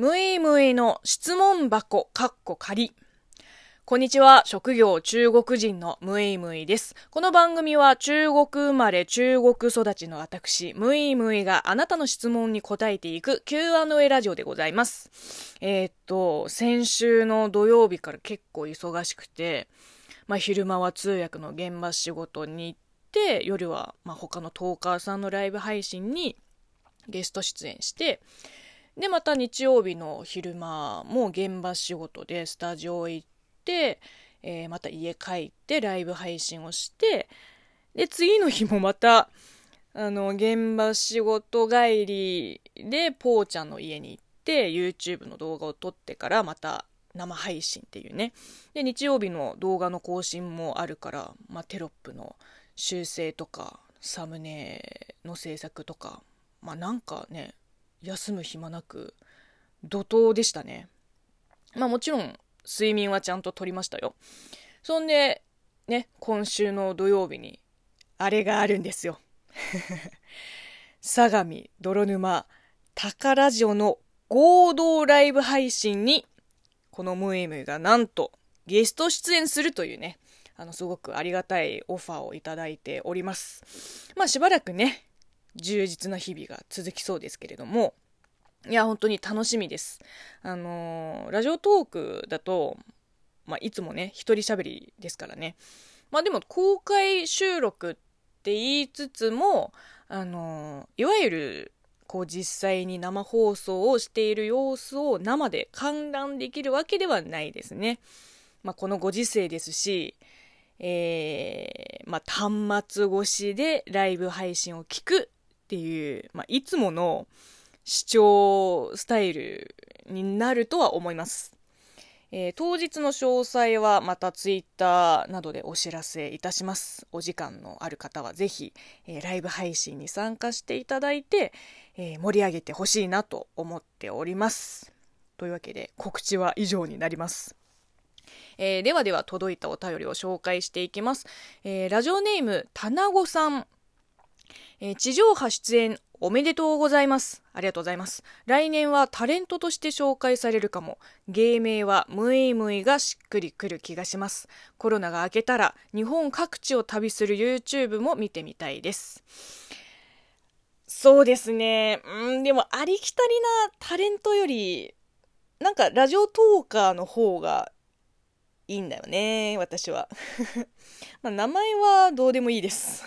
むいむいの質問箱、かっこ仮。こんにちは。職業中国人のムイムイです。この番組は中国生まれ中国育ちの私、ムイムイがあなたの質問に答えていく Q&A ラジオでございます。えー、っと、先週の土曜日から結構忙しくて、まあ昼間は通訳の現場仕事に行って、夜はまあ他のトーカーさんのライブ配信にゲスト出演して、で、また日曜日の昼間も現場仕事でスタジオ行って、えー、また家帰ってライブ配信をして、で、次の日もまた、あの、現場仕事帰りで、ぽーちゃんの家に行って、YouTube の動画を撮ってからまた生配信っていうね。で、日曜日の動画の更新もあるから、まあ、テロップの修正とか、サムネの制作とか、まあ、なんかね、休む暇なく怒涛でしたね。まあもちろん睡眠はちゃんととりましたよ。そんで、ね、今週の土曜日にあれがあるんですよ。相模泥沼宝ラジオの合同ライブ配信にこのムイムがなんとゲスト出演するというね、あのすごくありがたいオファーをいただいております。まあしばらくね、充実な日々が続きそうですけれども、いや、本当に楽しみです。あのー、ラジオトークだと、まあ、いつもね、一人喋りですからね。まあでも、公開収録って言いつつも、あのー、いわゆる、こう実際に生放送をしている様子を生で観覧できるわけではないですね。まあ、このご時世ですし、えー、まあ、端末越しでライブ配信を聞くっていう、まあ、いつもの視聴スタイルになるとは思います。えー、当日の詳細はまたツイッターなどでお知らせいたします。お時間のある方はぜひ、えー、ライブ配信に参加していただいて、えー、盛り上げてほしいなと思っております。というわけで告知は以上になります。えではでは届いたお便りを紹介していきます。えラジオネーム、たなごさん。えー、地上波出演おめでとうございます。ありがとうございます。来年はタレントとして紹介されるかも。芸名はムイムイがしっくりくる気がします。コロナが明けたら日本各地を旅する YouTube も見てみたいです。そうですね。うん、でもありきたりなタレントより、なんかラジオトーカーの方がいいんだよね、私は。まあ、名前はどうでもいいです。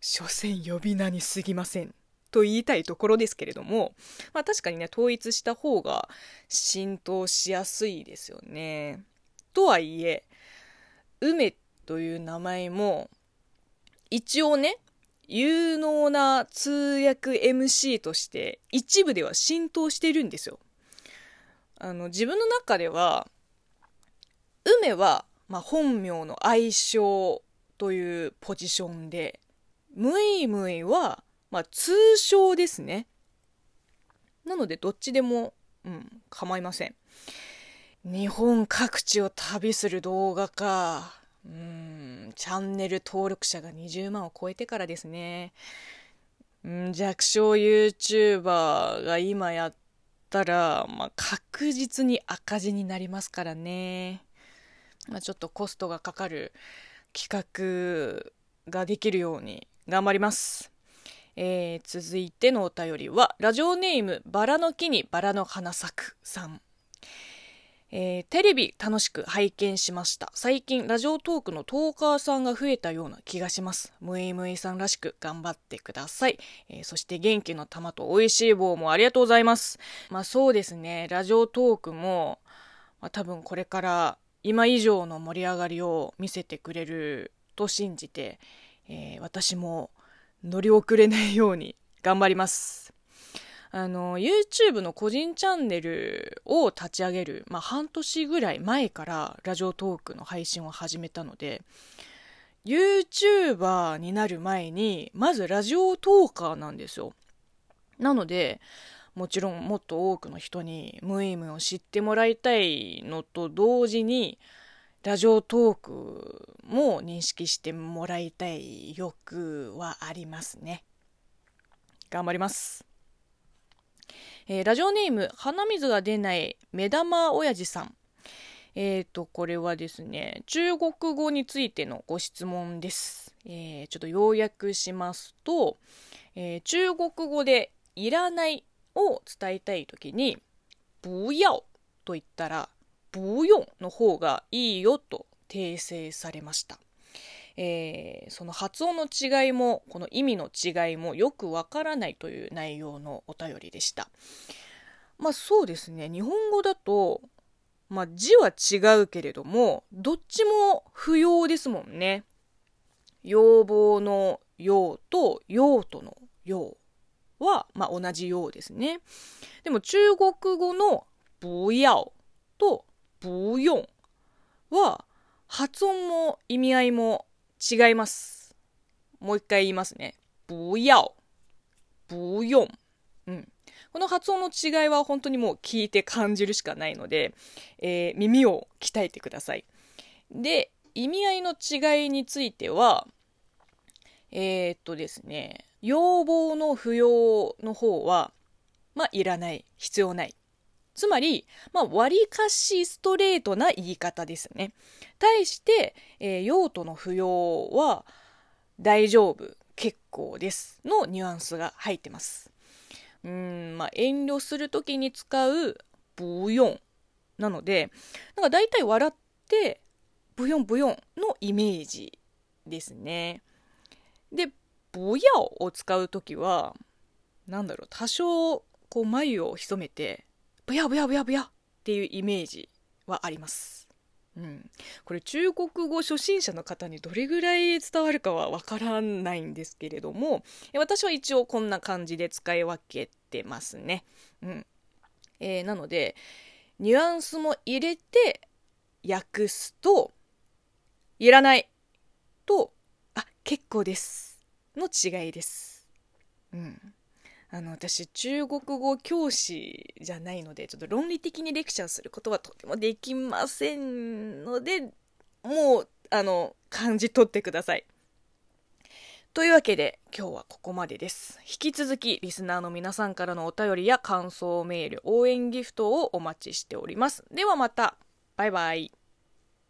所詮呼び名に過ぎません。と言いたいところですけれども、まあ確かにね、統一した方が浸透しやすいですよね。とはいえ、梅という名前も、一応ね、有能な通訳 MC として一部では浸透してるんですよ。あの、自分の中では、梅は、まあ、本名の愛称というポジションで、ムイムイは、まあ、通称ですね。なので、どっちでも、うん、構いません。日本各地を旅する動画か。うん、チャンネル登録者が20万を超えてからですね。うん、弱小 YouTuber が今やったら、まあ、確実に赤字になりますからね。まあ、ちょっとコストがかかる企画ができるように頑張ります。えー、続いてのお便りは、ラジオネーム、バラの木にバラの花咲くさん。えー、テレビ楽しく拝見しました。最近ラジオトークのトーカーさんが増えたような気がします。ムイムイさんらしく頑張ってください。えー、そして元気の玉と美味しい棒もありがとうございます。まあそうですね、ラジオトークも、まあ、多分これから今以上の盛り上がりを見せてくれると信じて、えー、私も乗り遅れないように頑張ります。あの、YouTube の個人チャンネルを立ち上げる、まあ、半年ぐらい前からラジオトークの配信を始めたので、YouTuber になる前に、まずラジオトーカーなんですよ。なので、もちろんもっと多くの人にムイムを知ってもらいたいのと同時にラジオトークも認識してもらいたい欲はありますね。頑張ります。えー、ラジオネーム、鼻水が出ない目玉親父さん。えっ、ー、と、これはですね、中国語についてのご質問です。えー、ちょっと要約しますと、えー、中国語でいらないを伝えたいときに、不要と言ったら、不用の方がいいよと訂正されました。えー、その発音の違いも、この意味の違いもよくわからないという内容のお便りでした。まあそうですね、日本語だと、まあ字は違うけれども、どっちも不要ですもんね。要望の用と用途の用は、まあ、同じようですね。でも中国語の不要と不用は発音も意味合いも違います。もう一回言いますね。不要、不用。うん。この発音の違いは本当にもう聞いて感じるしかないので、えー、耳を鍛えてください。で、意味合いの違いについては、えー、っとですね、要望の不要の方は、まあ、いらない、必要ない。つまり、まあ、割かしストレートな言い方ですね。対して、えー、用途の不要は、大丈夫、結構ですのニュアンスが入ってます。うん、まあ、遠慮するときに使う、ブヨンなので、なんか大体笑って、ブヨンブヨンのイメージですね。で、ぼやを使うときは、なんだろう、多少、こう、眉を潜めて、ブヤブヤブヤブヤっていうイメージはあります。うん。これ中国語初心者の方にどれぐらい伝わるかはわからないんですけれども、私は一応こんな感じで使い分けてますね。うん。えー、なので、ニュアンスも入れて訳すと、いらないとあ結構ですの違いです。うん。あの、私、中国語教師じゃないので、ちょっと論理的にレクチャーすることはとてもできませんので、もう、あの、感じ取ってください。というわけで、今日はここまでです。引き続き、リスナーの皆さんからのお便りや感想メール、応援ギフトをお待ちしております。ではまた、バイバイ。